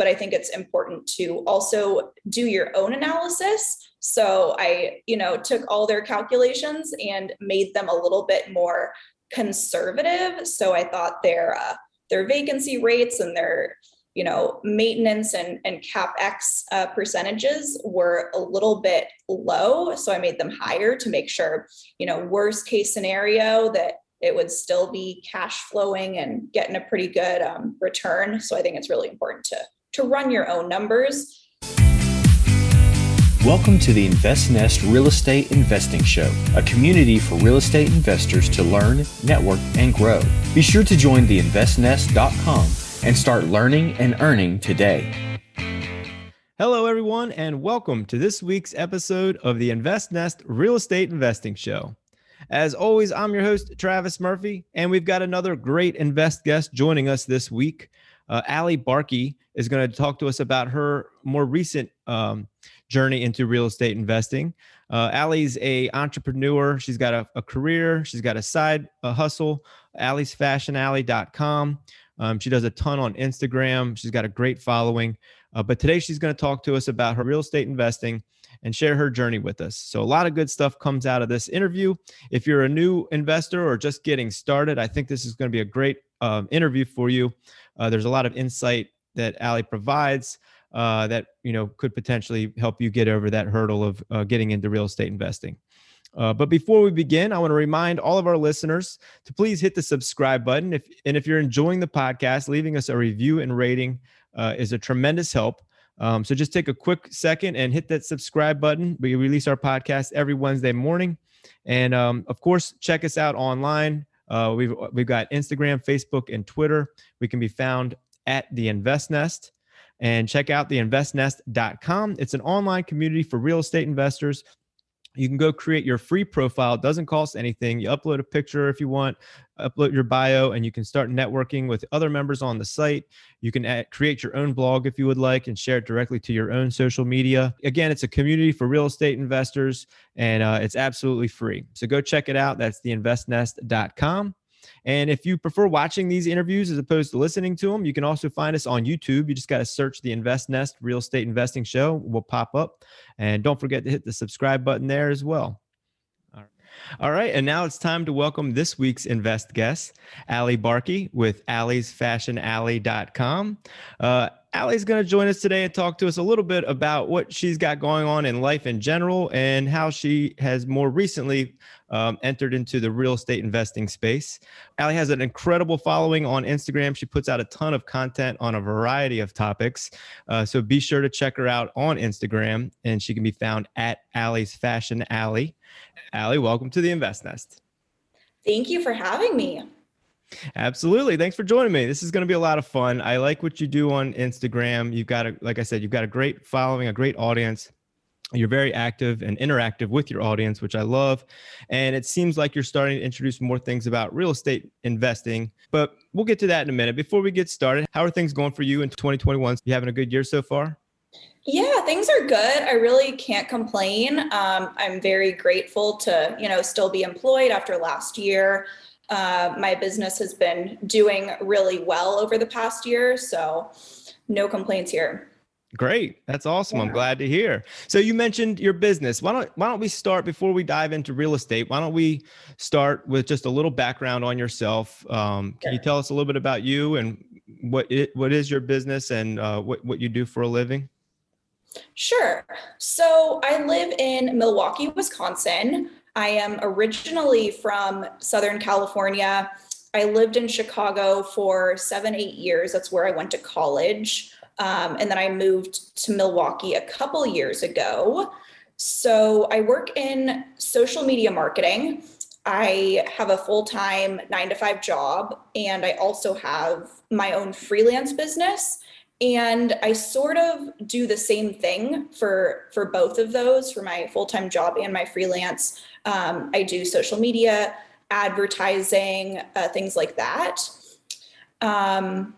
but I think it's important to also do your own analysis. So I, you know, took all their calculations and made them a little bit more conservative. So I thought their uh, their vacancy rates and their you know maintenance and and capex uh, percentages were a little bit low so i made them higher to make sure you know worst case scenario that it would still be cash flowing and getting a pretty good um, return so i think it's really important to to run your own numbers Welcome to the InvestNest Real Estate Investing Show, a community for real estate investors to learn, network, and grow. Be sure to join the investnest.com and start learning and earning today. Hello, everyone, and welcome to this week's episode of the InvestNest Real Estate Investing Show. As always, I'm your host, Travis Murphy, and we've got another great invest guest joining us this week. Uh, Allie Barke is going to talk to us about her more recent um, journey into real estate investing. Uh, Allie's a entrepreneur. She's got a, a career. She's got a side a hustle. Allie'sFashionAlley.com. Um, she does a ton on Instagram. She's got a great following. Uh, but today she's going to talk to us about her real estate investing and share her journey with us. So, a lot of good stuff comes out of this interview. If you're a new investor or just getting started, I think this is going to be a great um, interview for you. Uh, there's a lot of insight that Allie provides uh, that you know could potentially help you get over that hurdle of uh, getting into real estate investing. Uh, but before we begin, I want to remind all of our listeners to please hit the subscribe button. If and if you're enjoying the podcast, leaving us a review and rating uh, is a tremendous help. Um, so just take a quick second and hit that subscribe button. We release our podcast every Wednesday morning, and um, of course, check us out online. Uh, we've we've got Instagram, Facebook, and Twitter. We can be found at the Invest Nest and check out the investnest.com. It's an online community for real estate investors. You can go create your free profile. It doesn't cost anything. You upload a picture if you want, upload your bio, and you can start networking with other members on the site. You can add, create your own blog if you would like and share it directly to your own social media. Again, it's a community for real estate investors and uh, it's absolutely free. So go check it out. That's theinvestnest.com. And if you prefer watching these interviews as opposed to listening to them, you can also find us on YouTube. You just got to search the Invest Nest Real Estate Investing Show, will pop up. And don't forget to hit the subscribe button there as well. All right. And now it's time to welcome this week's invest guest, Allie Barke with Allie'sFashionAlley.com. Uh, Allie's going to join us today and talk to us a little bit about what she's got going on in life in general and how she has more recently um, entered into the real estate investing space. Allie has an incredible following on Instagram. She puts out a ton of content on a variety of topics. Uh, so be sure to check her out on Instagram, and she can be found at Allie's Fashion Alley. Ali, welcome to the Invest Nest. Thank you for having me. Absolutely. Thanks for joining me. This is going to be a lot of fun. I like what you do on Instagram. You've got a, like I said, you've got a great following, a great audience. You're very active and interactive with your audience, which I love. And it seems like you're starting to introduce more things about real estate investing, but we'll get to that in a minute. Before we get started, how are things going for you in 2021? You having a good year so far? Yeah, things are good. I really can't complain. Um, I'm very grateful to, you know, still be employed after last year. Uh, my business has been doing really well over the past year, so no complaints here. Great. That's awesome. Yeah. I'm glad to hear. So you mentioned your business. Why don't why don't we start before we dive into real estate? Why don't we start with just a little background on yourself? Um, can sure. you tell us a little bit about you and what it what is your business and uh, what what you do for a living? Sure. So I live in Milwaukee, Wisconsin. I am originally from Southern California. I lived in Chicago for seven, eight years. That's where I went to college. Um, and then I moved to Milwaukee a couple years ago. So I work in social media marketing. I have a full time nine to five job, and I also have my own freelance business and i sort of do the same thing for for both of those for my full-time job and my freelance um, i do social media advertising uh, things like that um,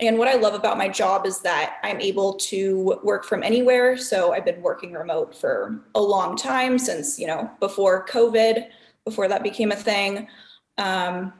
and what i love about my job is that i'm able to work from anywhere. So i've been working remote for a long time since you know before covid before that became a thing. Um,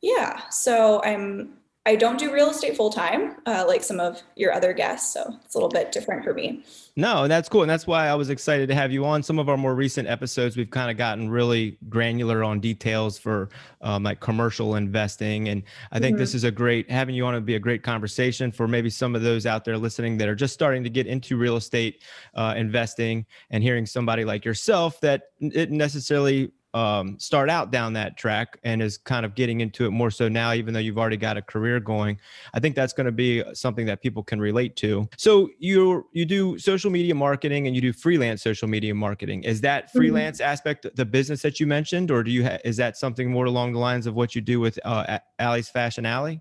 yeah so i'm I don't do real estate full time, uh, like some of your other guests. So it's a little bit different for me. No, that's cool. And that's why I was excited to have you on. Some of our more recent episodes, we've kind of gotten really granular on details for um, like commercial investing. And I think mm-hmm. this is a great, having you on would be a great conversation for maybe some of those out there listening that are just starting to get into real estate uh, investing and hearing somebody like yourself that it necessarily um, start out down that track and is kind of getting into it more so now, even though you've already got a career going. I think that's going to be something that people can relate to. So you you do social media marketing and you do freelance social media marketing. Is that mm-hmm. freelance mm-hmm. aspect the business that you mentioned, or do you ha- is that something more along the lines of what you do with uh, Fashion Alley?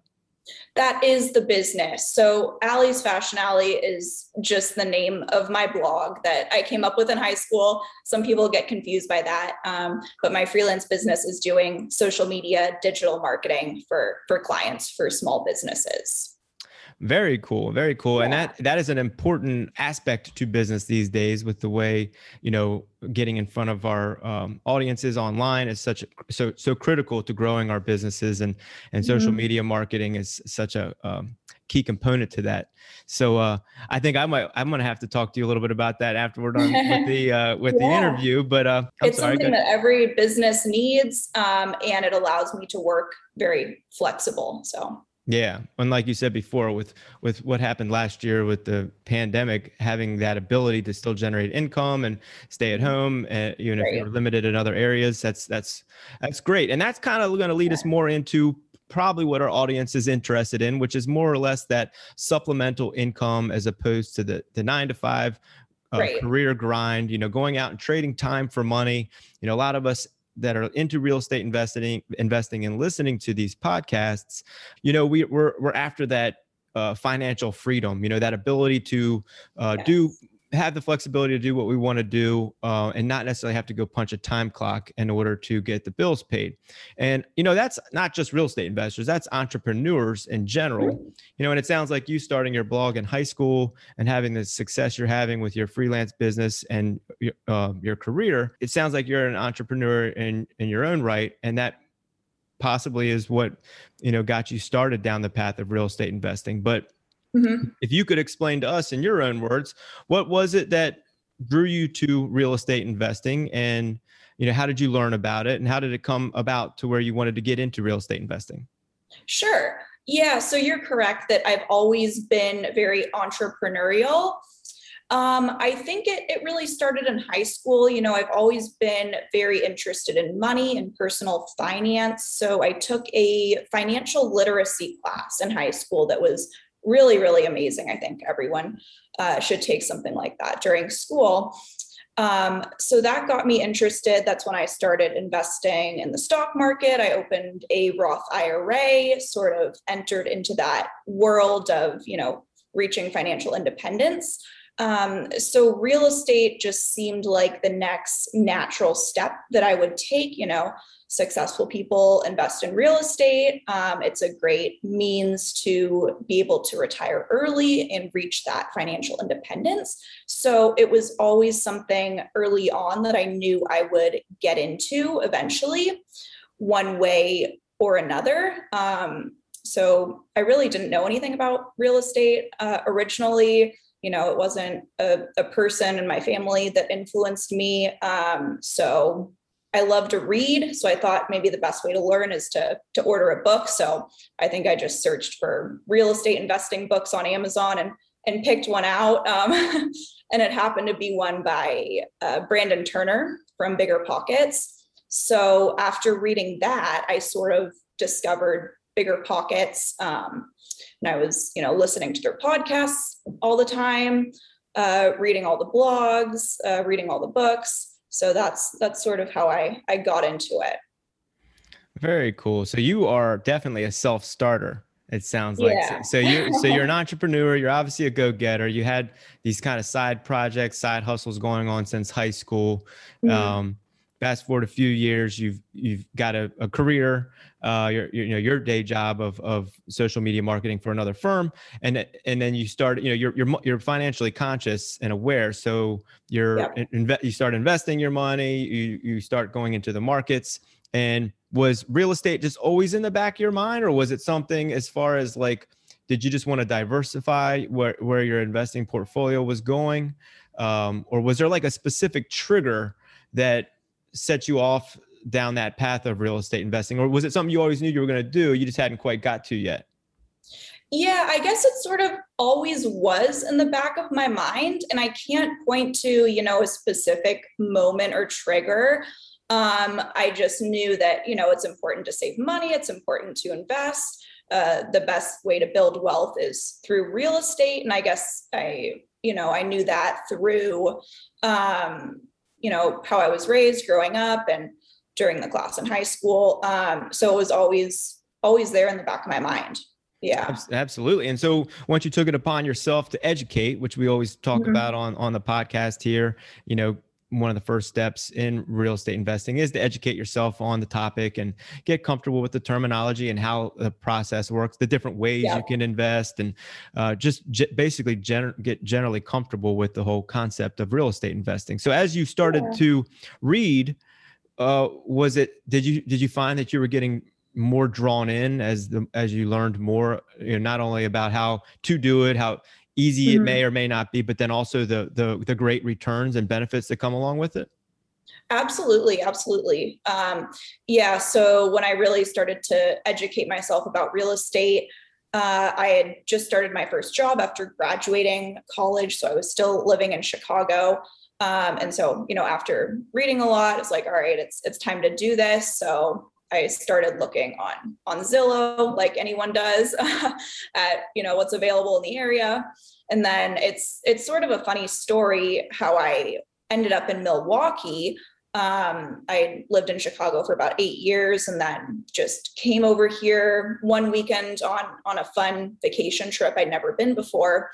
That is the business. So Allie's Fashion Alley is just the name of my blog that I came up with in high school. Some people get confused by that, um, but my freelance business is doing social media, digital marketing for for clients for small businesses. Very cool, very cool, yeah. and that that is an important aspect to business these days. With the way you know getting in front of our um, audiences online is such so so critical to growing our businesses, and and mm-hmm. social media marketing is such a um, key component to that. So uh, I think I might I'm gonna have to talk to you a little bit about that after we're done with the uh, with yeah. the interview. But uh, it's sorry, something that every business needs, um, and it allows me to work very flexible. So yeah, and like you said before, with with what happened last year with the pandemic, having that ability to still generate income and stay at home, uh, even right. if you're limited in other areas, that's that's that's great, and that's kind of going to lead yeah. us more into probably what our audience is interested in, which is more or less that supplemental income as opposed to the the nine to five uh, right. career grind. You know, going out and trading time for money. You know, a lot of us that are into real estate investing, investing and listening to these podcasts, you know, we, we're, we're after that uh, financial freedom, you know, that ability to uh, yes. do have the flexibility to do what we want to do uh, and not necessarily have to go punch a time clock in order to get the bills paid. And you know that's not just real estate investors that's entrepreneurs in general. You know and it sounds like you starting your blog in high school and having the success you're having with your freelance business and uh, your career it sounds like you're an entrepreneur in in your own right and that possibly is what you know got you started down the path of real estate investing. But Mm-hmm. If you could explain to us in your own words, what was it that drew you to real estate investing and you know how did you learn about it and how did it come about to where you wanted to get into real estate investing? Sure. Yeah, so you're correct that I've always been very entrepreneurial. Um, I think it, it really started in high school. You know, I've always been very interested in money and personal finance. So I took a financial literacy class in high school that was really, really amazing. I think everyone uh, should take something like that during school. Um, so that got me interested. That's when I started investing in the stock market. I opened a Roth IRA, sort of entered into that world of, you know, reaching financial independence. Um, so real estate just seemed like the next natural step that I would take. You know, successful people invest in real estate. Um, it's a great means to be able to retire early and reach that financial independence. So it was always something early on that I knew I would get into eventually, one way or another. Um, so I really didn't know anything about real estate uh, originally you know it wasn't a, a, person in my family that influenced me um, so I love to read, so I thought maybe the best way to learn is to to order a book. So I think I just searched for real estate investing books on Amazon and and picked one out. Um, and it happened to be one by uh, Brandon Turner from Bigger Pockets. So after reading that, I sort of discovered Bigger Pockets, um, and I was you know listening to their podcasts all the time, uh, reading all the blogs, uh, reading all the books. So that's that's sort of how i i got into it. Very cool. So you are definitely a self-starter it sounds like. Yeah. so, so you so you're an entrepreneur you're obviously a go-getter. You had these kind of side projects side hustles going on since high school. Mm-hmm. um, fast forward a few years you've you've got a, a career uh, your, your, you know your day job of of social media marketing for another firm and and then you start you know you're you're you're financially conscious and aware so you're yep. inve- you start investing your money you you start going into the markets and was real estate just always in the back of your mind, or was it something as far as like, did you just want to diversify where, where your investing portfolio was going? Um, or was there like a specific trigger that set you off down that path of real estate investing? Or was it something you always knew you were going to do? You just hadn't quite got to yet? Yeah, I guess it sort of always was in the back of my mind. And I can't point to, you know, a specific moment or trigger. Um, I just knew that, you know, it's important to save money, it's important to invest. Uh, the best way to build wealth is through real estate. And I guess I, you know, I knew that through, um, you know, how I was raised growing up and during the class in high school. Um, so it was always, always there in the back of my mind. Yeah. Absolutely. And so once you took it upon yourself to educate, which we always talk mm-hmm. about on on the podcast here, you know, one of the first steps in real estate investing is to educate yourself on the topic and get comfortable with the terminology and how the process works, the different ways yeah. you can invest, and uh, just basically gener- get generally comfortable with the whole concept of real estate investing. So, as you started yeah. to read, uh, was it did you did you find that you were getting more drawn in as the as you learned more you know not only about how to do it how easy mm-hmm. it may or may not be but then also the the the great returns and benefits that come along with it? Absolutely absolutely. Um, yeah so when i really started to educate myself about real estate uh, i had just started my first job after graduating college so i was still living in chicago. Um, and so you know after reading a lot it's like all right it's it's time to do this. So I started looking on on Zillow, like anyone does, at you know what's available in the area. And then it's it's sort of a funny story how I ended up in Milwaukee. Um, I lived in Chicago for about eight years, and then just came over here one weekend on on a fun vacation trip I'd never been before.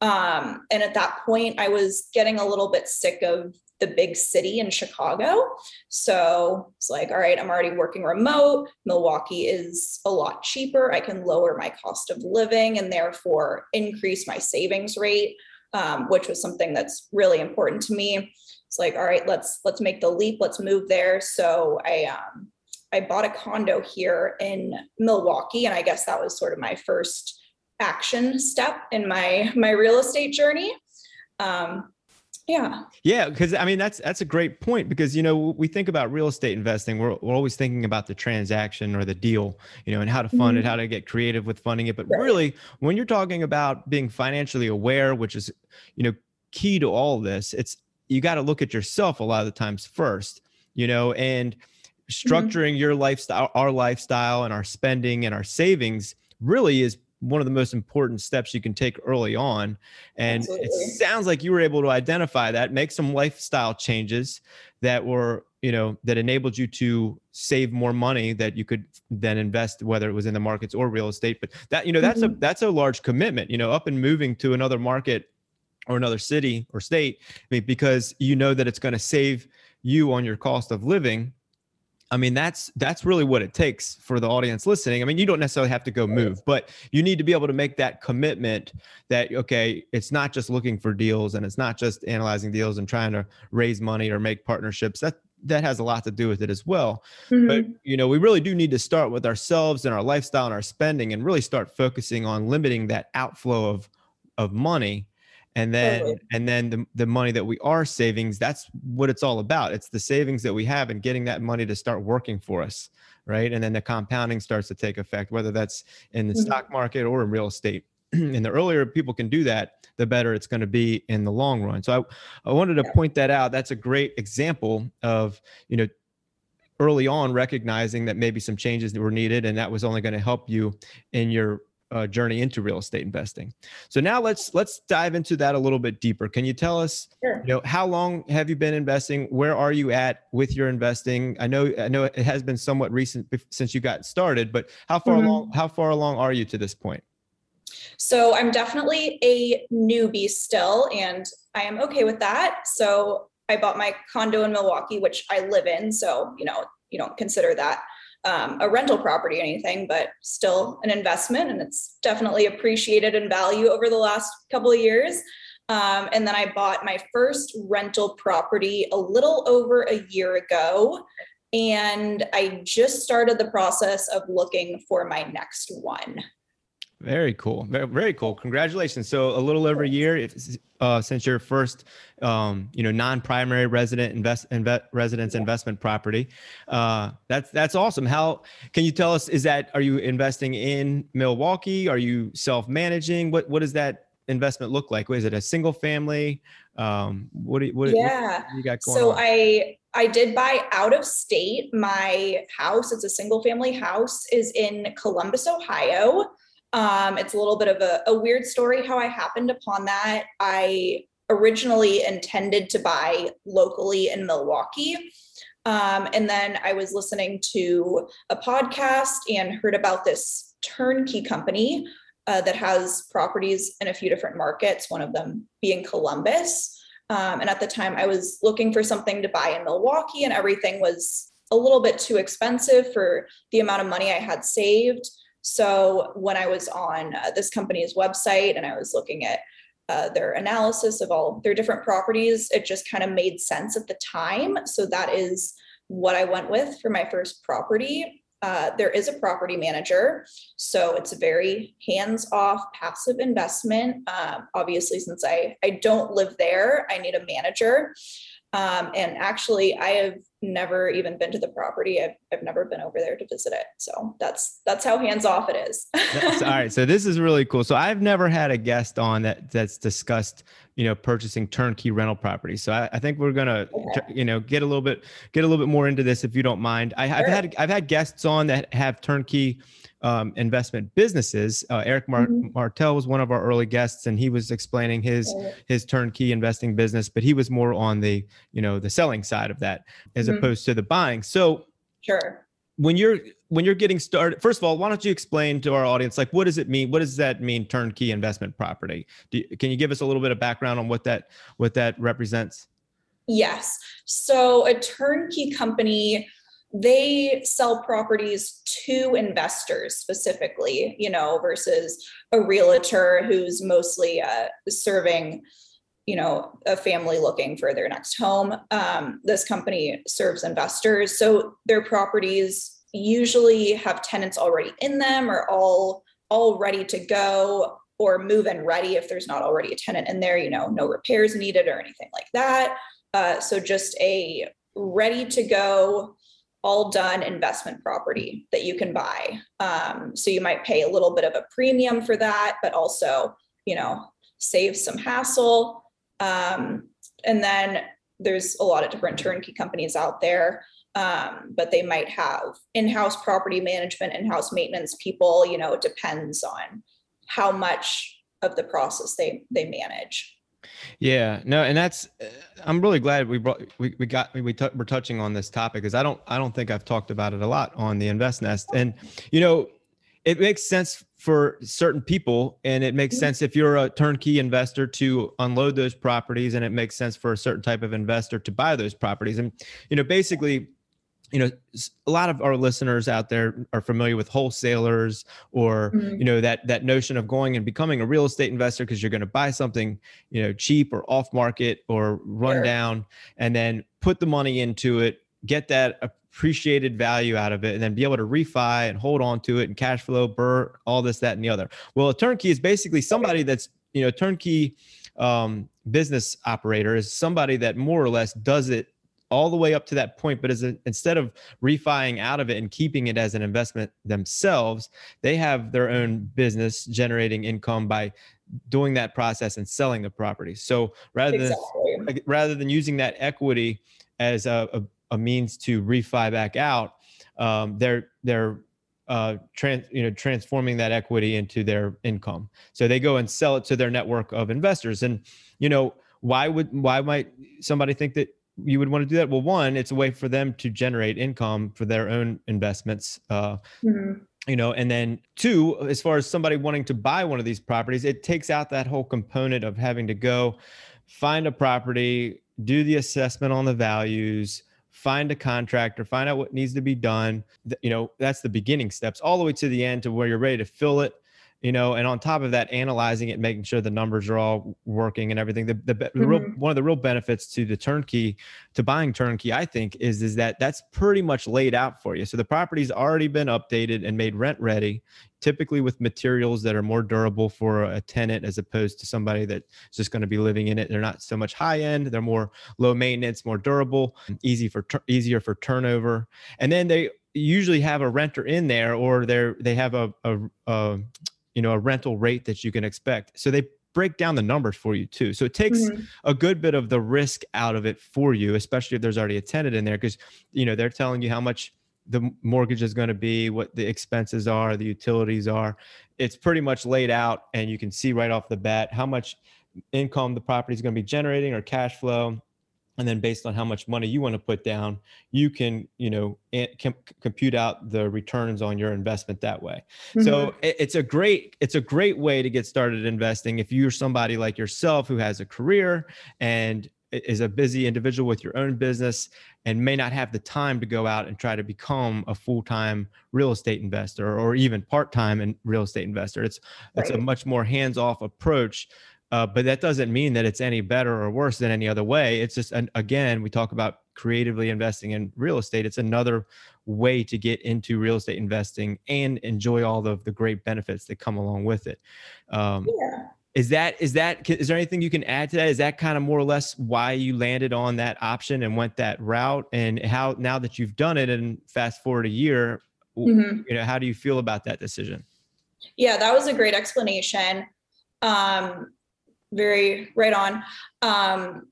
Um, and at that point, I was getting a little bit sick of the big city in Chicago. So it's like, all right, I'm already working remote. Milwaukee is a lot cheaper. I can lower my cost of living and therefore increase my savings rate, um, which was something that's really important to me. It's like, all right, let's let's make the leap. Let's move there. So I um, I bought a condo here in Milwaukee, and I guess that was sort of my first action step in my my real estate journey. Um, yeah yeah because i mean that's that's a great point because you know we think about real estate investing we're, we're always thinking about the transaction or the deal you know and how to fund mm-hmm. it how to get creative with funding it but right. really when you're talking about being financially aware which is you know key to all this it's you got to look at yourself a lot of the times first you know and mm-hmm. structuring mm-hmm. your lifestyle our lifestyle and our spending and our savings really is one of the most important steps you can take early on. And Absolutely. it sounds like you were able to identify that, make some lifestyle changes that were, you know, that enabled you to save more money that you could then invest, whether it was in the markets or real estate. But that, you know, that's mm-hmm. a that's a large commitment, you know, up and moving to another market or another city or state, I mean, because you know that it's going to save you on your cost of living I mean, that's that's really what it takes for the audience listening. I mean, you don't necessarily have to go move, but you need to be able to make that commitment that okay, it's not just looking for deals and it's not just analyzing deals and trying to raise money or make partnerships. That that has a lot to do with it as well. Mm-hmm. But you know, we really do need to start with ourselves and our lifestyle and our spending and really start focusing on limiting that outflow of of money and then totally. and then the, the money that we are savings that's what it's all about. It's the savings that we have and getting that money to start working for us right? And then the compounding starts to take effect whether that's in the mm-hmm. stock market or in real estate. And the earlier people can do that the better it's going to be in the long run. So i, I wanted to point that out. That's a great example of you know early on recognizing that maybe some changes that were needed and that was only going to help you in your uh, journey into real estate investing. So now let's let's dive into that a little bit deeper. Can you tell us, sure. you know, how long have you been investing? Where are you at with your investing? I know I know it has been somewhat recent since you got started, but how far mm-hmm. along how far along are you to this point? So I'm definitely a newbie still, and I am okay with that. So I bought my condo in Milwaukee, which I live in. So you know, you don't consider that um, a rental property or anything, but still an investment. And it's definitely appreciated in value over the last couple of years. Um, and then I bought my first rental property a little over a year ago. And I just started the process of looking for my next one. Very cool. Very, very cool. Congratulations. So a little over a year if, uh, since your first, um, you know, non-primary resident invest, invest residence yeah. investment property. Uh, that's that's awesome. How can you tell us? Is that are you investing in Milwaukee? Are you self-managing? What what does that investment look like? Is it a single family? Um, what do you, what, yeah. What you got going so on? I I did buy out of state. My house, it's a single family house, is in Columbus, Ohio. Um, it's a little bit of a, a weird story how I happened upon that. I originally intended to buy locally in Milwaukee. Um, and then I was listening to a podcast and heard about this turnkey company uh, that has properties in a few different markets, one of them being Columbus. Um, and at the time, I was looking for something to buy in Milwaukee, and everything was a little bit too expensive for the amount of money I had saved. So when I was on uh, this company's website and I was looking at uh, their analysis of all their different properties, it just kind of made sense at the time. So that is what I went with for my first property. Uh, there is a property manager, so it's a very hands-off, passive investment. Um, obviously, since I I don't live there, I need a manager. Um, and actually, I have never even been to the property. I've, I've never been over there to visit it. So that's that's how hands off it is. all right. So this is really cool. So I've never had a guest on that that's discussed, you know, purchasing turnkey rental properties. So I, I think we're gonna, okay. you know, get a little bit get a little bit more into this if you don't mind. I, have had I've had guests on that have turnkey um, investment businesses. Uh, Eric Mar- mm-hmm. Martel was one of our early guests, and he was explaining his his turnkey investing business, but he was more on the you know the selling side of that as mm-hmm. opposed to the buying. So sure. When you're when you're getting started, first of all, why don't you explain to our audience like what does it mean? What does that mean? Turnkey investment property. You, can you give us a little bit of background on what that what that represents? Yes. So a turnkey company they sell properties to investors specifically, you know, versus a realtor who's mostly uh, serving, you know, a family looking for their next home. Um, this company serves investors. So their properties usually have tenants already in them or all all ready to go or move in ready if there's not already a tenant in there, you know, no repairs needed or anything like that. Uh, so just a ready to go all done investment property that you can buy. Um, so you might pay a little bit of a premium for that, but also, you know, save some hassle. Um, and then there's a lot of different turnkey companies out there, um, but they might have in-house property management, in-house maintenance people. You know, it depends on how much of the process they they manage. Yeah, no, and that's uh, I'm really glad we brought we, we got we t- we're touching on this topic because I don't I don't think I've talked about it a lot on the Invest Nest, and you know, it makes sense for certain people, and it makes mm-hmm. sense if you're a turnkey investor to unload those properties, and it makes sense for a certain type of investor to buy those properties, and you know, basically you know a lot of our listeners out there are familiar with wholesalers or mm-hmm. you know that that notion of going and becoming a real estate investor because you're going to buy something you know cheap or off market or run sure. down and then put the money into it get that appreciated value out of it and then be able to refi and hold on to it and cash flow burr all this that and the other well a turnkey is basically somebody that's you know turnkey um, business operator is somebody that more or less does it all the way up to that point. But as a, instead of refining out of it and keeping it as an investment themselves, they have their own business generating income by doing that process and selling the property. So rather exactly. than rather than using that equity as a, a, a means to refi back out, um, they're they're uh, trans, you know, transforming that equity into their income. So they go and sell it to their network of investors. And you know, why would why might somebody think that you would want to do that? Well, one, it's a way for them to generate income for their own investments. Uh, mm-hmm. You know, and then two, as far as somebody wanting to buy one of these properties, it takes out that whole component of having to go find a property, do the assessment on the values, find a contractor, find out what needs to be done. You know, that's the beginning steps, all the way to the end to where you're ready to fill it you know and on top of that analyzing it making sure the numbers are all working and everything the, the, the mm-hmm. real, one of the real benefits to the turnkey to buying turnkey i think is is that that's pretty much laid out for you. So the property's already been updated and made rent ready typically with materials that are more durable for a tenant as opposed to somebody that's just going to be living in it. They're not so much high end they're more low maintenance more durable easy for easier for turnover. And then they usually have a renter in there or they're they have a, a, a you know a rental rate that you can expect. So they break down the numbers for you too. So it takes mm-hmm. a good bit of the risk out of it for you especially if there's already a tenant in there because you know they're telling you how much the mortgage is going to be what the expenses are the utilities are. It's pretty much laid out and you can see right off the bat how much income the property is going to be generating or cash flow and then based on how much money you want to put down you can you know com- compute out the returns on your investment that way mm-hmm. so it's a great it's a great way to get started investing if you're somebody like yourself who has a career and is a busy individual with your own business and may not have the time to go out and try to become a full-time real estate investor or even part-time in real estate investor it's right. it's a much more hands-off approach uh, but that doesn't mean that it's any better or worse than any other way. It's just, an, again, we talk about creatively investing in real estate. It's another way to get into real estate investing and enjoy all of the great benefits that come along with it. Um, yeah. Is that is that is there anything you can add to that? Is that kind of more or less why you landed on that option and went that route? And how now that you've done it and fast forward a year, mm-hmm. you know, how do you feel about that decision? Yeah, that was a great explanation. Um, very right on. Um,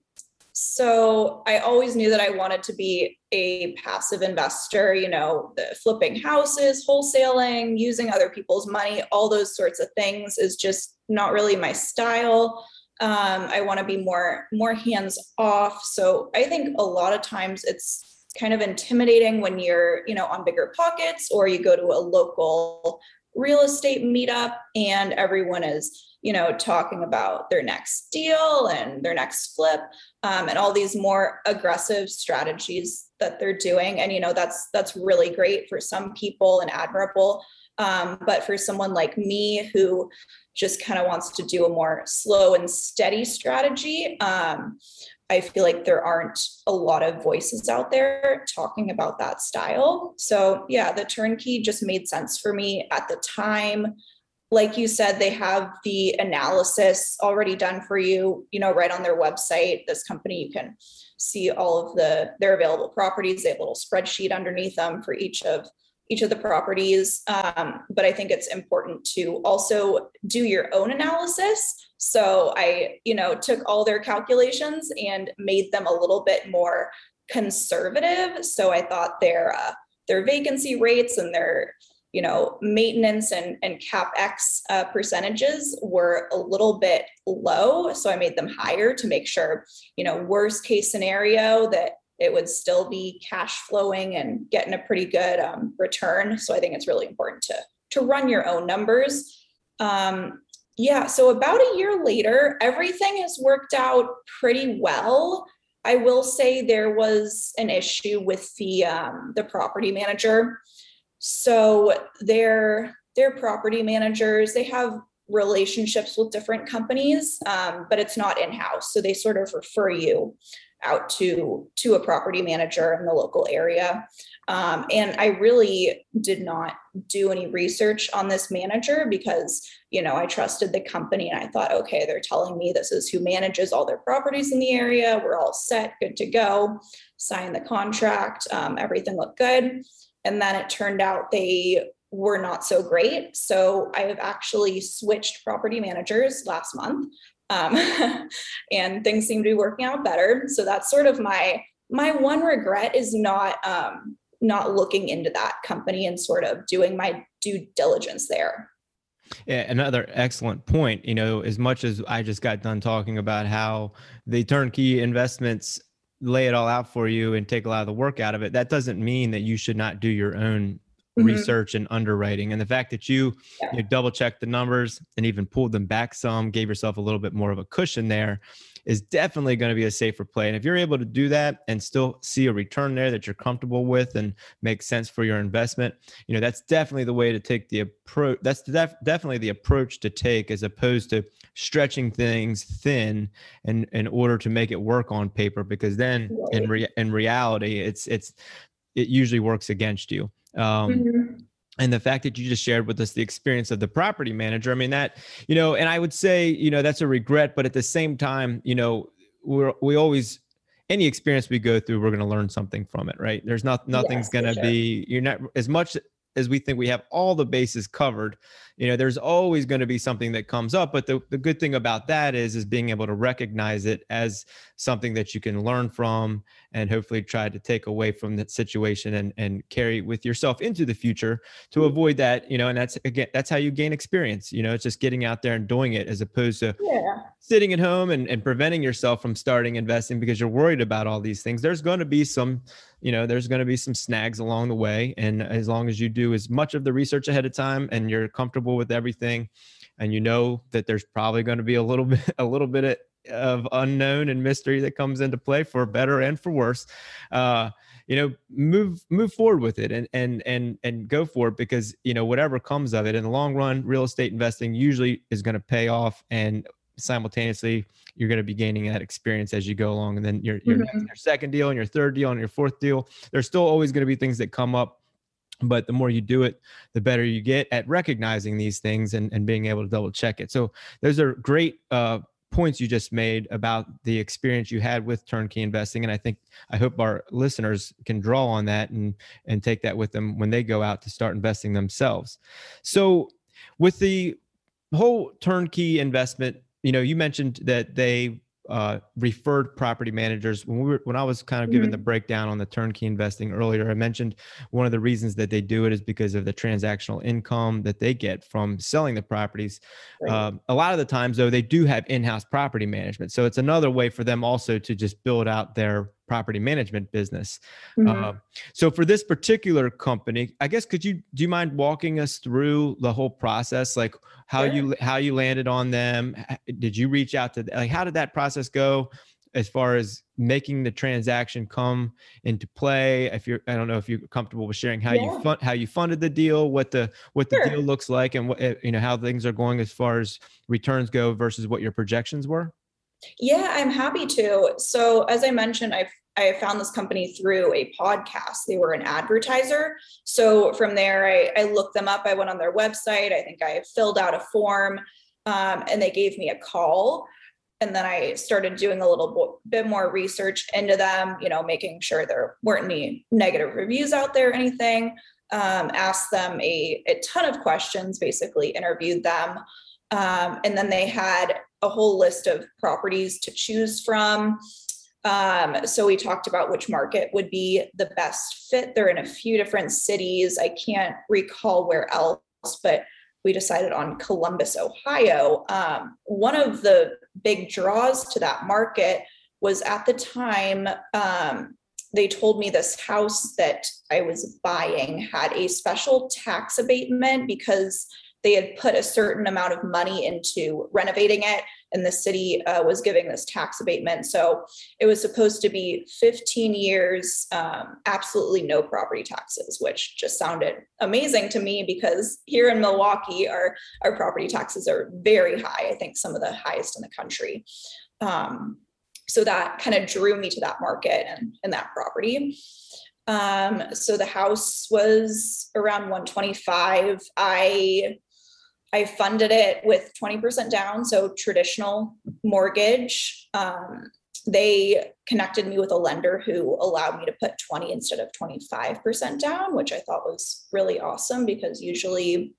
so I always knew that I wanted to be a passive investor, you know, flipping houses, wholesaling, using other people's money, all those sorts of things is just not really my style. Um, I want to be more more hands off. So I think a lot of times it's kind of intimidating when you're, you know, on bigger pockets or you go to a local real estate meetup and everyone is you know, talking about their next deal and their next flip um, and all these more aggressive strategies that they're doing. And, you know, that's, that's really great for some people and admirable. Um, but for someone like me who just kind of wants to do a more slow and steady strategy, um, I feel like there aren't a lot of voices out there talking about that style. So, yeah, the turnkey just made sense for me at the time. Like you said they have the analysis already done for you you know right on their website. This company you can see all of the their available properties. They have a little spreadsheet underneath them for each of each of the properties um, but i think it's important to also do your own analysis so i you know took all their calculations and made them a little bit more conservative so i thought their uh, their vacancy rates and their you know, maintenance and, and CapEx uh, percentages were a little bit low. So I made them higher to make sure, you know, worst case scenario that it would still be cash flowing and getting a pretty good um, return. So I think it's really important to, to run your own numbers. Um, yeah, so about a year later, everything has worked out pretty well. I will say there was an issue with the um, the property manager. So their their property managers, they have relationships with different companies, um, but it's not in-house. So they sort of refer you out to to a property manager in the local area. Um, and I really did not do any research on this manager because you know I trusted the company and I thought, okay, they're telling me this is who manages all their properties in the area. We're all set, good to go. Sign the contract. Um, everything looked good. And then it turned out they were not so great. So I have actually switched property managers last month. Um, and things seem to be working out better. So that's sort of my my one regret is not um, not looking into that company and sort of doing my due diligence there. Yeah, another excellent point. You know, as much as I just got done talking about how the turnkey investments lay it all out for you and take a lot of the work out of it, that doesn't mean that you should not do your own mm-hmm. research and underwriting. And the fact that you, yeah. you double checked the numbers and even pulled them back some, gave yourself a little bit more of a cushion there is definitely going to be a safer play. And if you're able to do that and still see a return there that you're comfortable with and makes sense for your investment, you know, that's definitely the way to take the approach. That's def- definitely the approach to take as opposed to stretching things thin in, in order to make it work on paper, because then in, re- in reality, it's, it's, it usually works against you. Um, mm-hmm and the fact that you just shared with us the experience of the property manager i mean that you know and i would say you know that's a regret but at the same time you know we're we always any experience we go through we're going to learn something from it right there's not nothing's yes, going to sure. be you're not as much as we think we have all the bases covered you know there's always going to be something that comes up but the, the good thing about that is is being able to recognize it as something that you can learn from and hopefully try to take away from that situation and and carry with yourself into the future to mm-hmm. avoid that you know and that's again that's how you gain experience you know it's just getting out there and doing it as opposed to yeah. sitting at home and, and preventing yourself from starting investing because you're worried about all these things there's going to be some you know there's going to be some snags along the way and as long as you do as much of the research ahead of time and you're comfortable with everything and you know that there's probably going to be a little bit a little bit of of unknown and mystery that comes into play for better and for worse uh you know move move forward with it and and and and go for it because you know whatever comes of it in the long run real estate investing usually is going to pay off and simultaneously you're going to be gaining that experience as you go along and then your your, mm-hmm. your second deal and your third deal and your fourth deal there's still always going to be things that come up but the more you do it the better you get at recognizing these things and, and being able to double check it. So those are great uh, points you just made about the experience you had with turnkey investing and i think i hope our listeners can draw on that and and take that with them when they go out to start investing themselves. So with the whole turnkey investment you know you mentioned that they uh, referred property managers. When we were, when I was kind of giving mm-hmm. the breakdown on the turnkey investing earlier, I mentioned one of the reasons that they do it is because of the transactional income that they get from selling the properties. Right. Uh, a lot of the times, though, they do have in-house property management, so it's another way for them also to just build out their property management business. Mm-hmm. Uh, so for this particular company, I guess could you do you mind walking us through the whole process, like how sure. you how you landed on them? Did you reach out to like how did that process go? As far as making the transaction come into play, if you're, I don't know if you're comfortable with sharing how yeah. you fund, how you funded the deal, what the what the sure. deal looks like, and what eh, you know how things are going as far as returns go versus what your projections were. Yeah, I'm happy to. So, as I mentioned, I've I found this company through a podcast. They were an advertiser. So from there, I, I looked them up. I went on their website. I think I filled out a form um, and they gave me a call. And then I started doing a little bit more research into them, you know, making sure there weren't any negative reviews out there or anything. Um, asked them a, a ton of questions, basically interviewed them. Um, and then they had a whole list of properties to choose from. Um, so we talked about which market would be the best fit. They're in a few different cities. I can't recall where else, but we decided on Columbus, Ohio. Um, one of the big draws to that market was at the time um, they told me this house that I was buying had a special tax abatement because they had put a certain amount of money into renovating it and the city uh, was giving this tax abatement. So it was supposed to be 15 years um, absolutely no property taxes which just sounded amazing to me because here in milwaukee our, our property taxes are very high i think some of the highest in the country. Um, so that kind of drew me to that market and, and that property. Um, so the house was around 125 i I funded it with 20% down, so traditional mortgage. Um, they connected me with a lender who allowed me to put 20 instead of 25% down, which I thought was really awesome because usually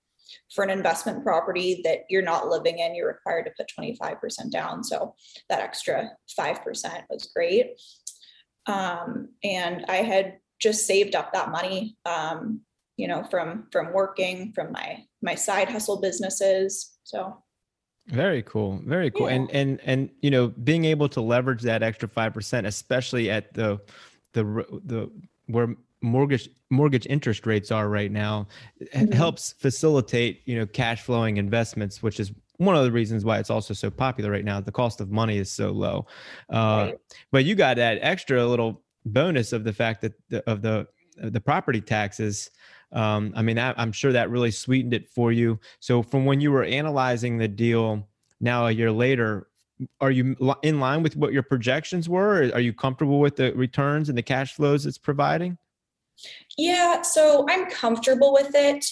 for an investment property that you're not living in, you're required to put 25% down. So that extra 5% was great. Um, and I had just saved up that money um, you know from from working from my my side hustle businesses so very cool very cool yeah. and and and you know being able to leverage that extra 5% especially at the the the where mortgage mortgage interest rates are right now mm-hmm. helps facilitate you know cash flowing investments which is one of the reasons why it's also so popular right now the cost of money is so low uh, right. but you got that extra little bonus of the fact that the, of the the property taxes um, i mean I, i'm sure that really sweetened it for you. So from when you were analyzing the deal now a year later are you in line with what your projections were? Are you comfortable with the returns and the cash flows it's providing? Yeah so i'm comfortable with it.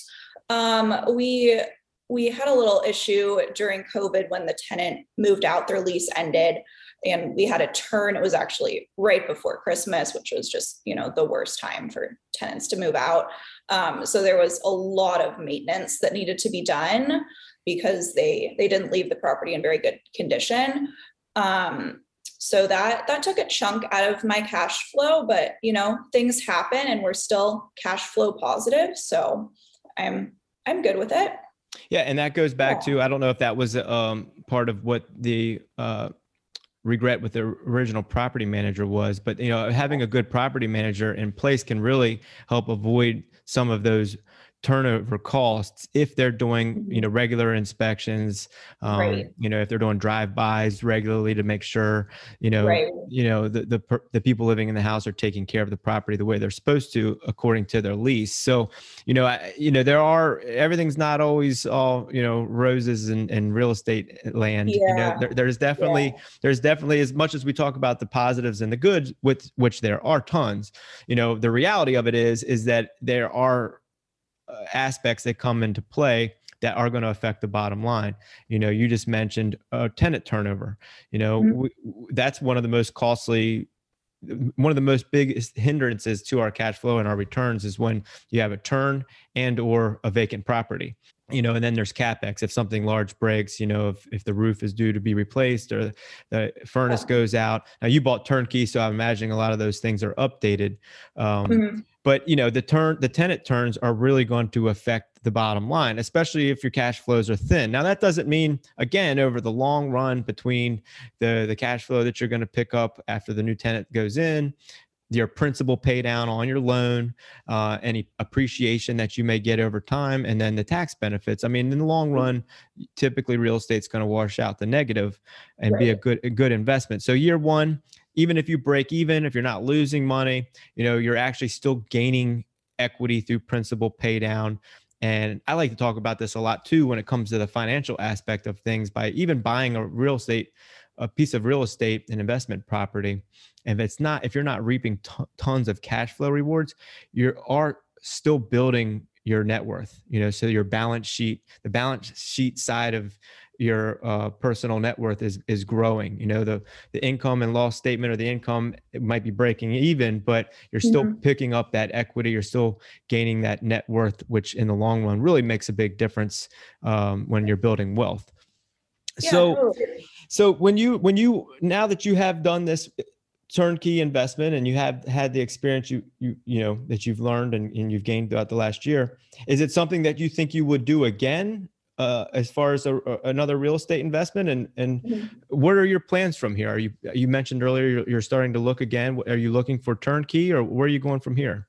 Um, we we had a little issue during covid when the tenant moved out their lease ended and we had a turn it was actually right before christmas which was just you know the worst time for tenants to move out um, so there was a lot of maintenance that needed to be done because they they didn't leave the property in very good condition. Um, so that that took a chunk out of my cash flow, but you know things happen and we're still cash flow positive. So I'm I'm good with it. Yeah, and that goes back yeah. to I don't know if that was um, part of what the uh, regret with the original property manager was, but you know having a good property manager in place can really help avoid some of those turnover costs if they're doing you mm-hmm. know regular inspections um, right. you know if they're doing drive-bys regularly to make sure you know right. you know the, the the people living in the house are taking care of the property the way they're supposed to according to their lease so you know I, you know there are everything's not always all you know roses and, and real estate land yeah. you know there, there's definitely yeah. there's definitely as much as we talk about the positives and the goods with which there are tons you know the reality of it is is that there are aspects that come into play that are going to affect the bottom line. You know, you just mentioned uh, tenant turnover. You know, mm-hmm. we, that's one of the most costly one of the most biggest hindrances to our cash flow and our returns is when you have a turn and or a vacant property you know and then there's capex if something large breaks you know if, if the roof is due to be replaced or the furnace goes out now you bought turnkey so i'm imagining a lot of those things are updated um, mm-hmm. But you know the turn the tenant turns are really going to affect the bottom line especially if your cash flows are thin now that doesn't mean again over the long run between the the cash flow that you're going to pick up after the new tenant goes in your principal pay down on your loan, uh, any appreciation that you may get over time, and then the tax benefits. I mean, in the long run, typically real estate's going to wash out the negative and right. be a good a good investment. So year one, even if you break even, if you're not losing money, you know you're actually still gaining equity through principal pay down. And I like to talk about this a lot too when it comes to the financial aspect of things by even buying a real estate a piece of real estate and investment property if it's not if you're not reaping t- tons of cash flow rewards you are still building your net worth you know so your balance sheet the balance sheet side of your uh, personal net worth is is growing you know the the income and loss statement or the income it might be breaking even but you're still mm-hmm. picking up that equity you're still gaining that net worth which in the long run really makes a big difference um, when you're building wealth yeah, so totally. so when you when you now that you have done this turnkey investment and you have had the experience you you you know that you've learned and, and you've gained throughout the last year is it something that you think you would do again uh, as far as a, another real estate investment and and mm-hmm. what are your plans from here are you you mentioned earlier you're, you're starting to look again are you looking for turnkey or where are you going from here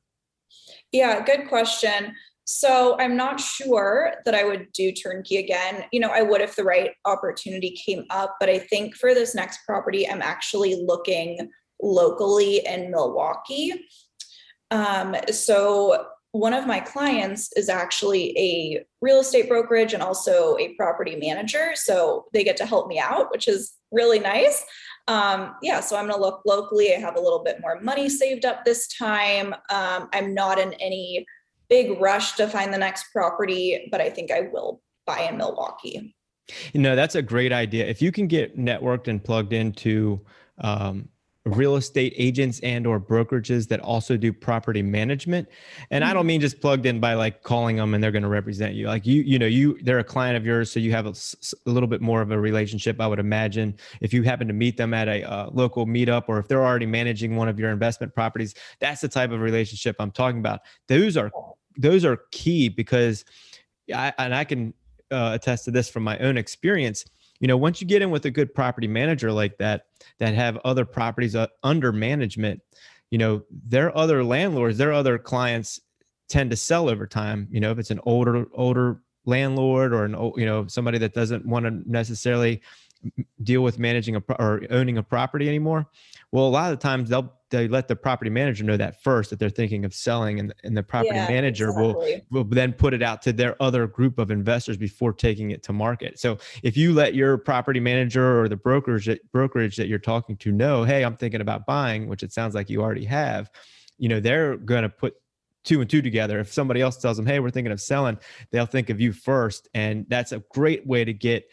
yeah good question so I'm not sure that I would do turnkey again. You know, I would if the right opportunity came up, but I think for this next property, I'm actually looking locally in Milwaukee. Um, so one of my clients is actually a real estate brokerage and also a property manager. So they get to help me out, which is really nice. Um, yeah, so I'm going to look locally. I have a little bit more money saved up this time. Um, I'm not in any big rush to find the next property, but I think I will buy in Milwaukee. You know, that's a great idea. If you can get networked and plugged into um, real estate agents and or brokerages that also do property management. And i don't mm-hmm. mean just plugged in by like calling them and they're going to represent you. Like you you know you they're a client of yours so you have a, a little bit more of a relationship i would imagine. If you happen to meet them at a uh, local meetup or if they're already managing one of your investment properties that's the type of relationship i'm talking about. Those are those are key because I, and i can uh, attest to this from my own experience you know once you get in with a good property manager like that that have other properties uh, under management you know, their other landlords, their other clients tend to sell over time. You know, if it's an older older landlord or an you know somebody that doesn't want to necessarily deal with managing a or owning a property anymore well a lot of times they'll they let the property manager know that first that they're thinking of selling and, and the property yeah, manager exactly. will will then put it out to their other group of investors before taking it to market so if you let your property manager or the brokerage brokerage that you're talking to know hey i'm thinking about buying which it sounds like you already have you know they're going to put two and two together. If somebody else tells them, "Hey, we're thinking of selling," they'll think of you first, and that's a great way to get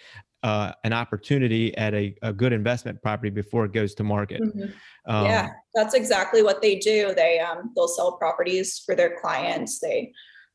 uh, an opportunity at a, a, good investment property before it goes to market. Mm-hmm. Um, yeah, that's exactly what they do. They um, they'll sell properties for their clients. They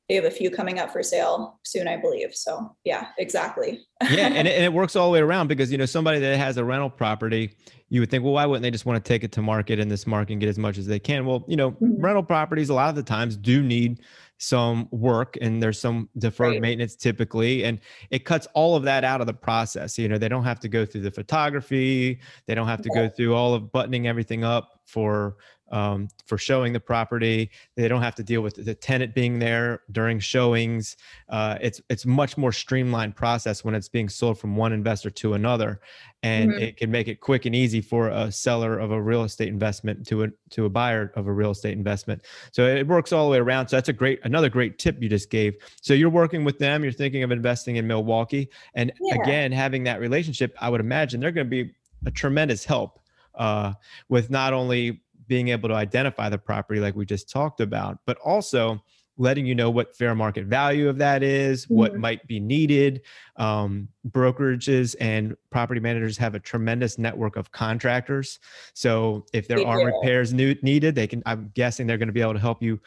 they have a few coming up for sale soon, I believe. So yeah, exactly. yeah, and it, and it works all the way around because you know somebody that has a rental property, you would think, well, why wouldn't they just want to take it to market in this market and get as much as they can? Well, you know, mm-hmm. rental properties a lot of the times do need some work and there's some deferred right. maintenance typically and it cuts all of that out of the process you know they don't have to go through the photography they don't have to go through all of buttoning everything up for um, for showing the property. They don't have to deal with the tenant being there during showings. Uh, it's it's much more streamlined process when it's being sold from one investor to another, and mm-hmm. it can make it quick and easy for a seller of a real estate investment to a to a buyer of a real estate investment. So it works all the way around. So that's a great another great tip you just gave. So you're working with them. You're thinking of investing in Milwaukee, and yeah. again having that relationship, I would imagine they're going to be a tremendous help uh, with not only being able to identify the property like we just talked about, but also letting you know what fair market value of that is, mm-hmm. what might be needed. Um, brokerages and property managers have a tremendous network of contractors. So if there are repairs new, needed, they can. I'm guessing they're going to be able to help you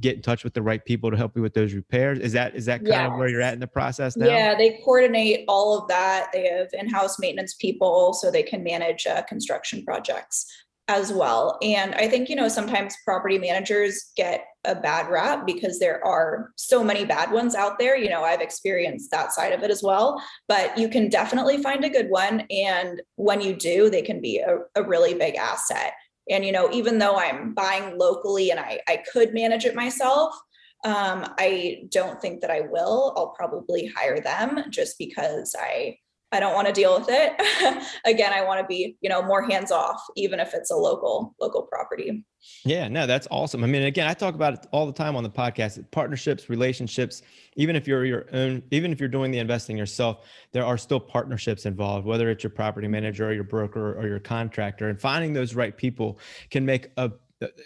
get in touch with the right people to help you with those repairs. Is that is that kind yes. of where you're at in the process now? Yeah, they coordinate all of that. They have in-house maintenance people, so they can manage uh, construction projects as well. And I think, you know, sometimes property managers get a bad rap because there are so many bad ones out there. You know, I've experienced that side of it as well, but you can definitely find a good one. And when you do, they can be a, a really big asset. And, you know, even though I'm buying locally and I, I could manage it myself, um, I don't think that I will. I'll probably hire them just because I I don't want to deal with it. Again, I want to be, you know, more hands off, even if it's a local local property. Yeah, no, that's awesome. I mean, again, I talk about it all the time on the podcast. Partnerships, relationships. Even if you're your own, even if you're doing the investing yourself, there are still partnerships involved. Whether it's your property manager or your broker or your contractor, and finding those right people can make a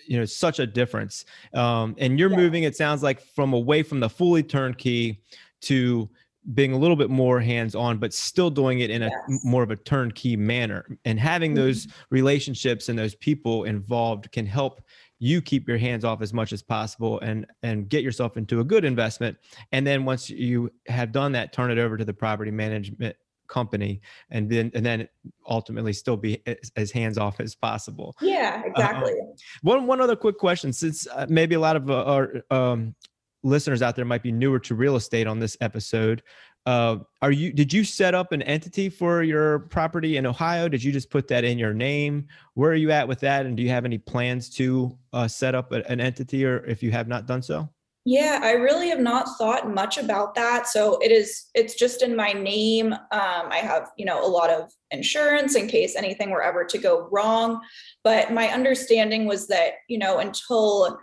you know such a difference. Um, and you're yeah. moving. It sounds like from away from the fully turnkey to being a little bit more hands on, but still doing it in a yes. more of a turnkey manner. And having mm-hmm. those relationships and those people involved can help you keep your hands off as much as possible and and get yourself into a good investment. And then once you have done that, turn it over to the property management company and then and then ultimately still be as, as hands off as possible yeah exactly uh, one one other quick question since uh, maybe a lot of uh, our um, listeners out there might be newer to real estate on this episode. Uh, are you did you set up an entity for your property in Ohio? Did you just put that in your name? Where are you at with that? And do you have any plans to uh, set up a, an entity, or if you have not done so? Yeah, I really have not thought much about that. So it is it's just in my name. Um, I have, you know, a lot of insurance in case anything were ever to go wrong. But my understanding was that, you know, until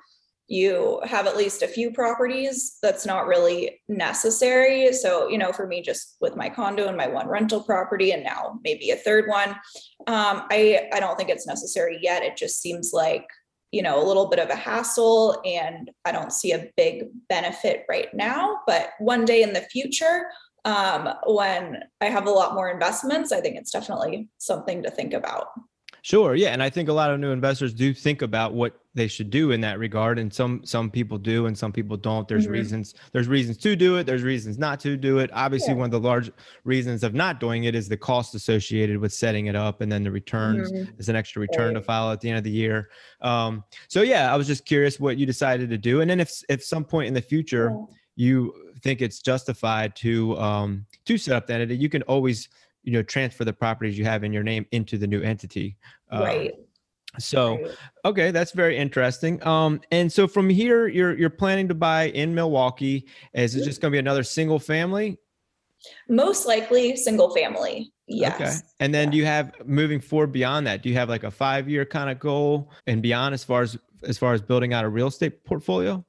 you have at least a few properties that's not really necessary so you know for me just with my condo and my one rental property and now maybe a third one um, i i don't think it's necessary yet it just seems like you know a little bit of a hassle and i don't see a big benefit right now but one day in the future um, when i have a lot more investments i think it's definitely something to think about Sure. Yeah. And I think a lot of new investors do think about what they should do in that regard. And some some people do and some people don't. There's mm-hmm. reasons, there's reasons to do it, there's reasons not to do it. Obviously, yeah. one of the large reasons of not doing it is the cost associated with setting it up and then the returns mm-hmm. is an extra return right. to file at the end of the year. Um, so yeah, I was just curious what you decided to do. And then if if some point in the future yeah. you think it's justified to um to set up that entity, you can always you know transfer the properties you have in your name into the new entity uh, right So, okay, that's very interesting. Um, and so from here, you're you're planning to buy in Milwaukee. Is it just going to be another single family? Most likely single family. Yes. Okay. And then yeah. do you have moving forward beyond that? Do you have like a five year kind of goal and beyond as far as as far as building out a real estate portfolio?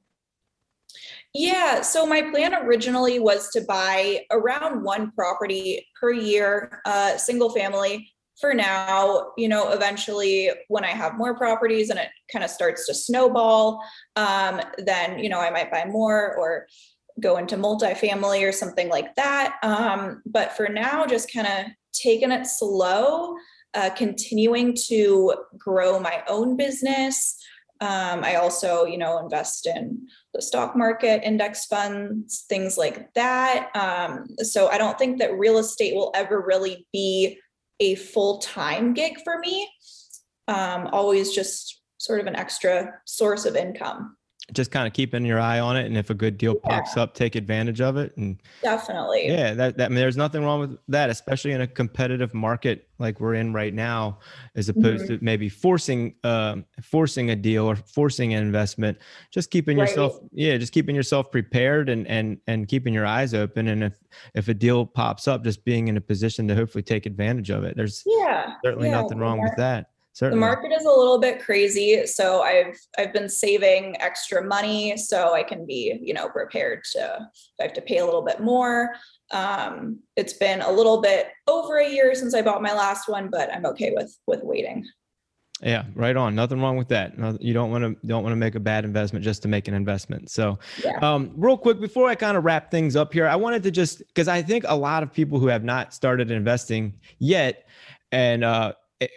Yeah. So my plan originally was to buy around one property per year, uh, single family. For now, you know, eventually when I have more properties and it kind of starts to snowball, um, then you know I might buy more or go into multifamily or something like that. Um, but for now, just kind of taking it slow, uh, continuing to grow my own business. Um, I also, you know, invest in the stock market, index funds, things like that. Um, so I don't think that real estate will ever really be a full time gig for me. Um, always just sort of an extra source of income just kind of keeping your eye on it and if a good deal yeah. pops up take advantage of it and definitely yeah that, that I mean, there's nothing wrong with that especially in a competitive market like we're in right now as opposed mm-hmm. to maybe forcing um, forcing a deal or forcing an investment just keeping right. yourself yeah just keeping yourself prepared and and and keeping your eyes open and if if a deal pops up just being in a position to hopefully take advantage of it there's yeah certainly yeah. nothing wrong with that Certainly. The market is a little bit crazy, so I've I've been saving extra money so I can be you know prepared to I have to pay a little bit more. Um, it's been a little bit over a year since I bought my last one, but I'm okay with with waiting. Yeah, right on. Nothing wrong with that. You don't want to don't want to make a bad investment just to make an investment. So, yeah. um, real quick before I kind of wrap things up here, I wanted to just because I think a lot of people who have not started investing yet, and uh,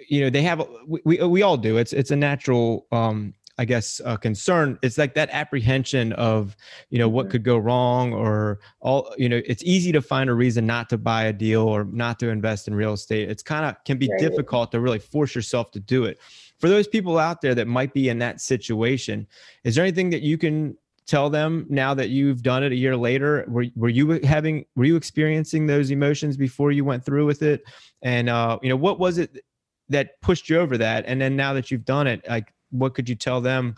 you know they have we, we, we all do. It's it's a natural um i guess uh, concern. It's like that apprehension of you know what mm-hmm. could go wrong or all you know it's easy to find a reason not to buy a deal or not to invest in real estate. It's kind of can be right. difficult to really force yourself to do it. For those people out there that might be in that situation is there anything that you can tell them now that you've done it a year later? Were, were you having were you experiencing those emotions before you went through with it? And uh you know what was it that pushed you over that. And then now that you've done it like what could you tell them?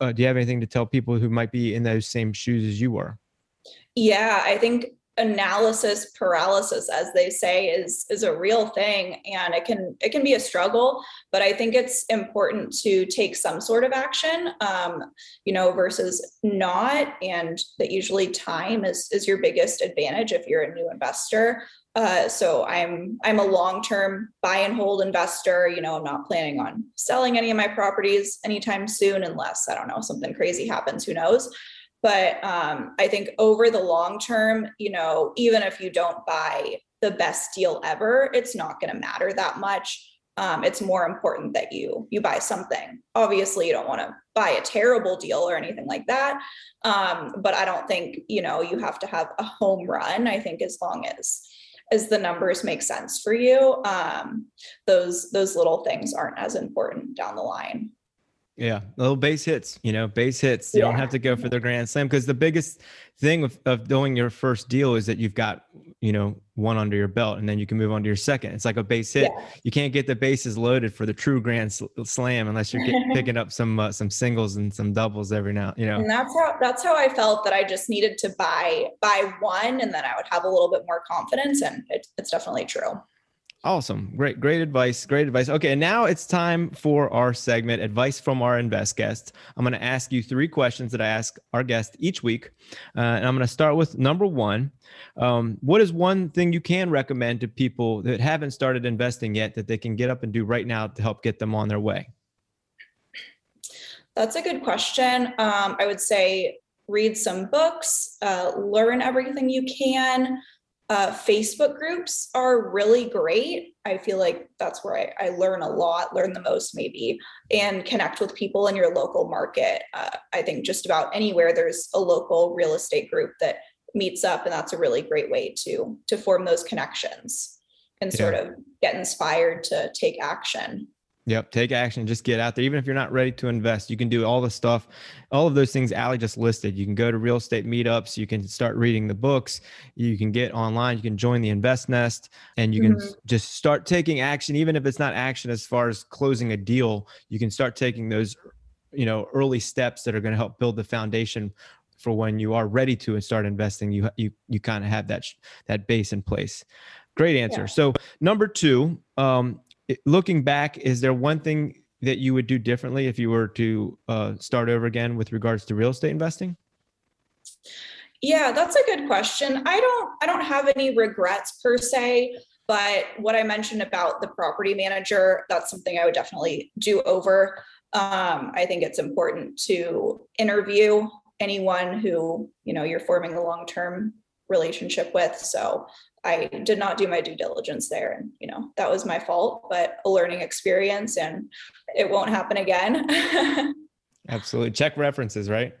Uh, do you have anything to tell people who might be in those same shoes as you were? Yeah i think analysis paralysis as they say is is a real thing and it can it can be a struggle but i think it's important to take some sort of action um, you know versus not and that usually time is is your biggest advantage if you're a new investor uh, so I'm I'm a long-term buy and hold investor. You know, I'm not planning on selling any of my properties anytime soon, unless I don't know something crazy happens. Who knows? But um, I think over the long term, you know, even if you don't buy the best deal ever, it's not going to matter that much. Um, it's more important that you you buy something. Obviously, you don't want to buy a terrible deal or anything like that. Um, but I don't think you know you have to have a home run. I think as long as as the numbers make sense for you um, those those little things aren't as important down the line yeah, little base hits, you know, base hits. You yeah. don't have to go for the grand slam because the biggest thing of, of doing your first deal is that you've got, you know, one under your belt and then you can move on to your second. It's like a base hit. Yeah. You can't get the bases loaded for the true grand slam unless you're getting, picking up some uh, some singles and some doubles every now, you know. And that's how that's how I felt that I just needed to buy buy one and then I would have a little bit more confidence and it, it's definitely true. Awesome. Great, great advice. Great advice. Okay, and now it's time for our segment, Advice from Our Invest guests. I'm going to ask you three questions that I ask our guest each week. Uh, and I'm going to start with number one. Um, what is one thing you can recommend to people that haven't started investing yet that they can get up and do right now to help get them on their way? That's a good question. Um, I would say read some books, uh, learn everything you can. Uh, Facebook groups are really great. I feel like that's where I, I, learn a lot, learn the most, maybe, and connect with people in your local market. Uh, I think just about anywhere there's a local real estate group that meets up, and that's a really great way to to form those connections and sort of get inspired to take action. Yep. Take action. Just get out there. Even if you're not ready to invest, you can do all the stuff, all of those things Allie just listed. You can go to real estate meetups. You can start reading the books. You can get online. You can join the Invest Nest and you can mm-hmm. just start taking action. Even if it's not action as far as closing a deal, you can start taking those, you know, early steps that are going to help build the foundation for when you are ready to start investing. You, you, you kind of have that, that base in place. Great answer. Yeah. So number two, um, looking back, is there one thing that you would do differently if you were to uh, start over again with regards to real estate investing? Yeah, that's a good question. I don't I don't have any regrets per se, but what I mentioned about the property manager, that's something I would definitely do over. Um, I think it's important to interview anyone who you know you're forming a long-term relationship with. So I did not do my due diligence there. And, you know, that was my fault, but a learning experience and it won't happen again. Absolutely. Check references, right?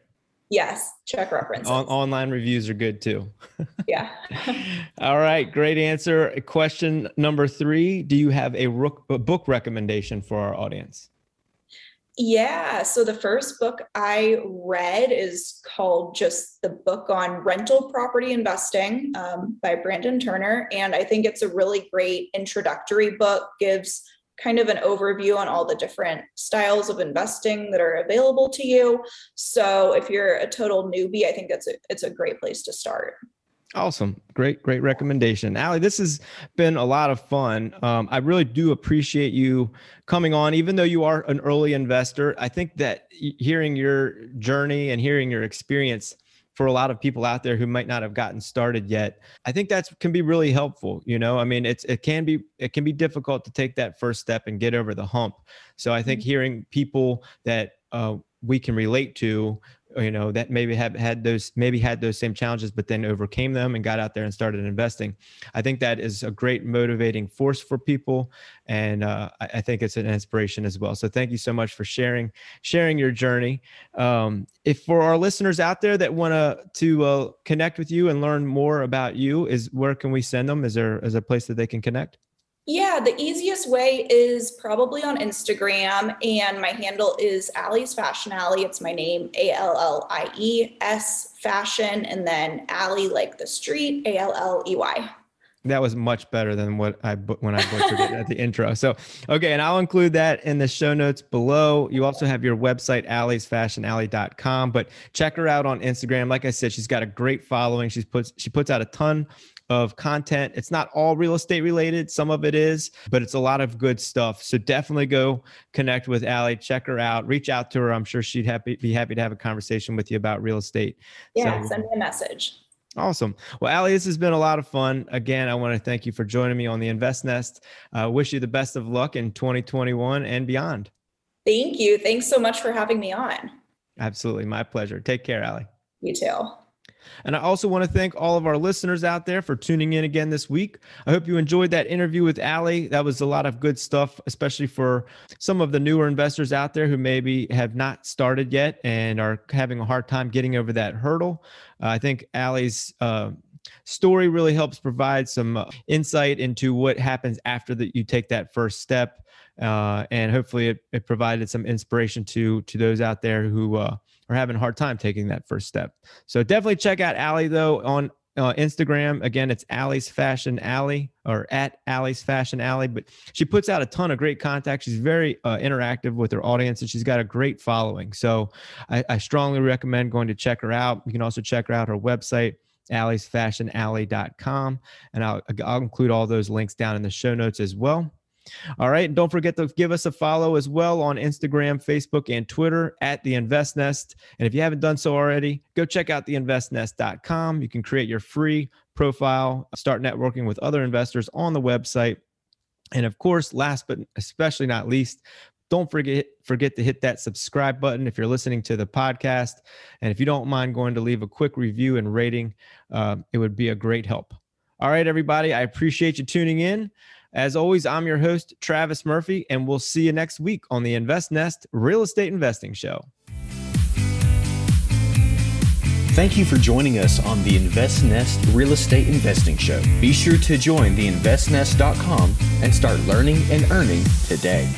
Yes, check references. On- online reviews are good too. yeah. All right, great answer. Question number three Do you have a, rook- a book recommendation for our audience? Yeah. So the first book I read is called just the book on rental property investing um, by Brandon Turner. And I think it's a really great introductory book, gives kind of an overview on all the different styles of investing that are available to you. So if you're a total newbie, I think it's a, it's a great place to start. Awesome. Great, great recommendation. Allie, this has been a lot of fun. Um, I really do appreciate you coming on, even though you are an early investor. I think that hearing your journey and hearing your experience for a lot of people out there who might not have gotten started yet, I think that can be really helpful. You know, I mean, it's it can be it can be difficult to take that first step and get over the hump. So I think mm-hmm. hearing people that uh, we can relate to you know that maybe have had those maybe had those same challenges but then overcame them and got out there and started investing. I think that is a great motivating force for people and uh, I, I, think it's an inspiration as well. So thank you so much for sharing sharing your journey. Um, if for our listeners out there that want to to uh, connect with you and learn more about you is where can we send them? Is there is there a place that they can connect yeah, the easiest way is probably on Instagram, and my handle is Allie's Fashion Alley. It's my name, A L L I E S Fashion, and then Alley like the street, A L L E Y. That was much better than what I when I butchered it at the intro. So, okay, and I'll include that in the show notes below. You also have your website, alliesfashionalley.com, but check her out on Instagram. Like I said, she's got a great following. She's puts she puts out a ton of content. It's not all real estate related, some of it is, but it's a lot of good stuff. So definitely go connect with Allie, check her out, reach out to her. I'm sure she'd happy, be happy to have a conversation with you about real estate. Yeah, so, send me a message. Awesome. Well, Allie, this has been a lot of fun. Again, I want to thank you for joining me on the Invest Nest. Uh, wish you the best of luck in 2021 and beyond. Thank you. Thanks so much for having me on. Absolutely. My pleasure. Take care, Allie. You too. And I also want to thank all of our listeners out there for tuning in again this week. I hope you enjoyed that interview with Allie. That was a lot of good stuff, especially for some of the newer investors out there who maybe have not started yet and are having a hard time getting over that hurdle. Uh, I think Allie's uh, story really helps provide some uh, insight into what happens after that you take that first step. Uh, and hopefully it, it, provided some inspiration to to those out there who uh, are having a hard time taking that first step. So definitely check out Allie though on uh, Instagram. Again, it's Allie's Fashion Alley or at Allie's Fashion Alley. But she puts out a ton of great content. She's very uh, interactive with her audience and she's got a great following. So I, I, strongly recommend going to check her out. You can also check her out her website. alliesfashionalley.com and I'll, I'll include all those links down in the show notes as well. All right. And don't forget to give us a follow as well on Instagram, Facebook, and Twitter at the Invest Nest. And if you haven't done so already, go check out theinvestnest.com. You can create your free profile, start networking with other investors on the website. And of course, last but especially not least, don't forget forget to hit that subscribe button if you're listening to the podcast. And if you don't mind going to leave a quick review and rating, uh, it would be a great help. All right, everybody. I appreciate you tuning in. As always, I'm your host, Travis Murphy, and we'll see you next week on the Invest Nest Real Estate Investing Show. Thank you for joining us on the Invest Nest Real Estate Investing Show. Be sure to join the investnest.com and start learning and earning today.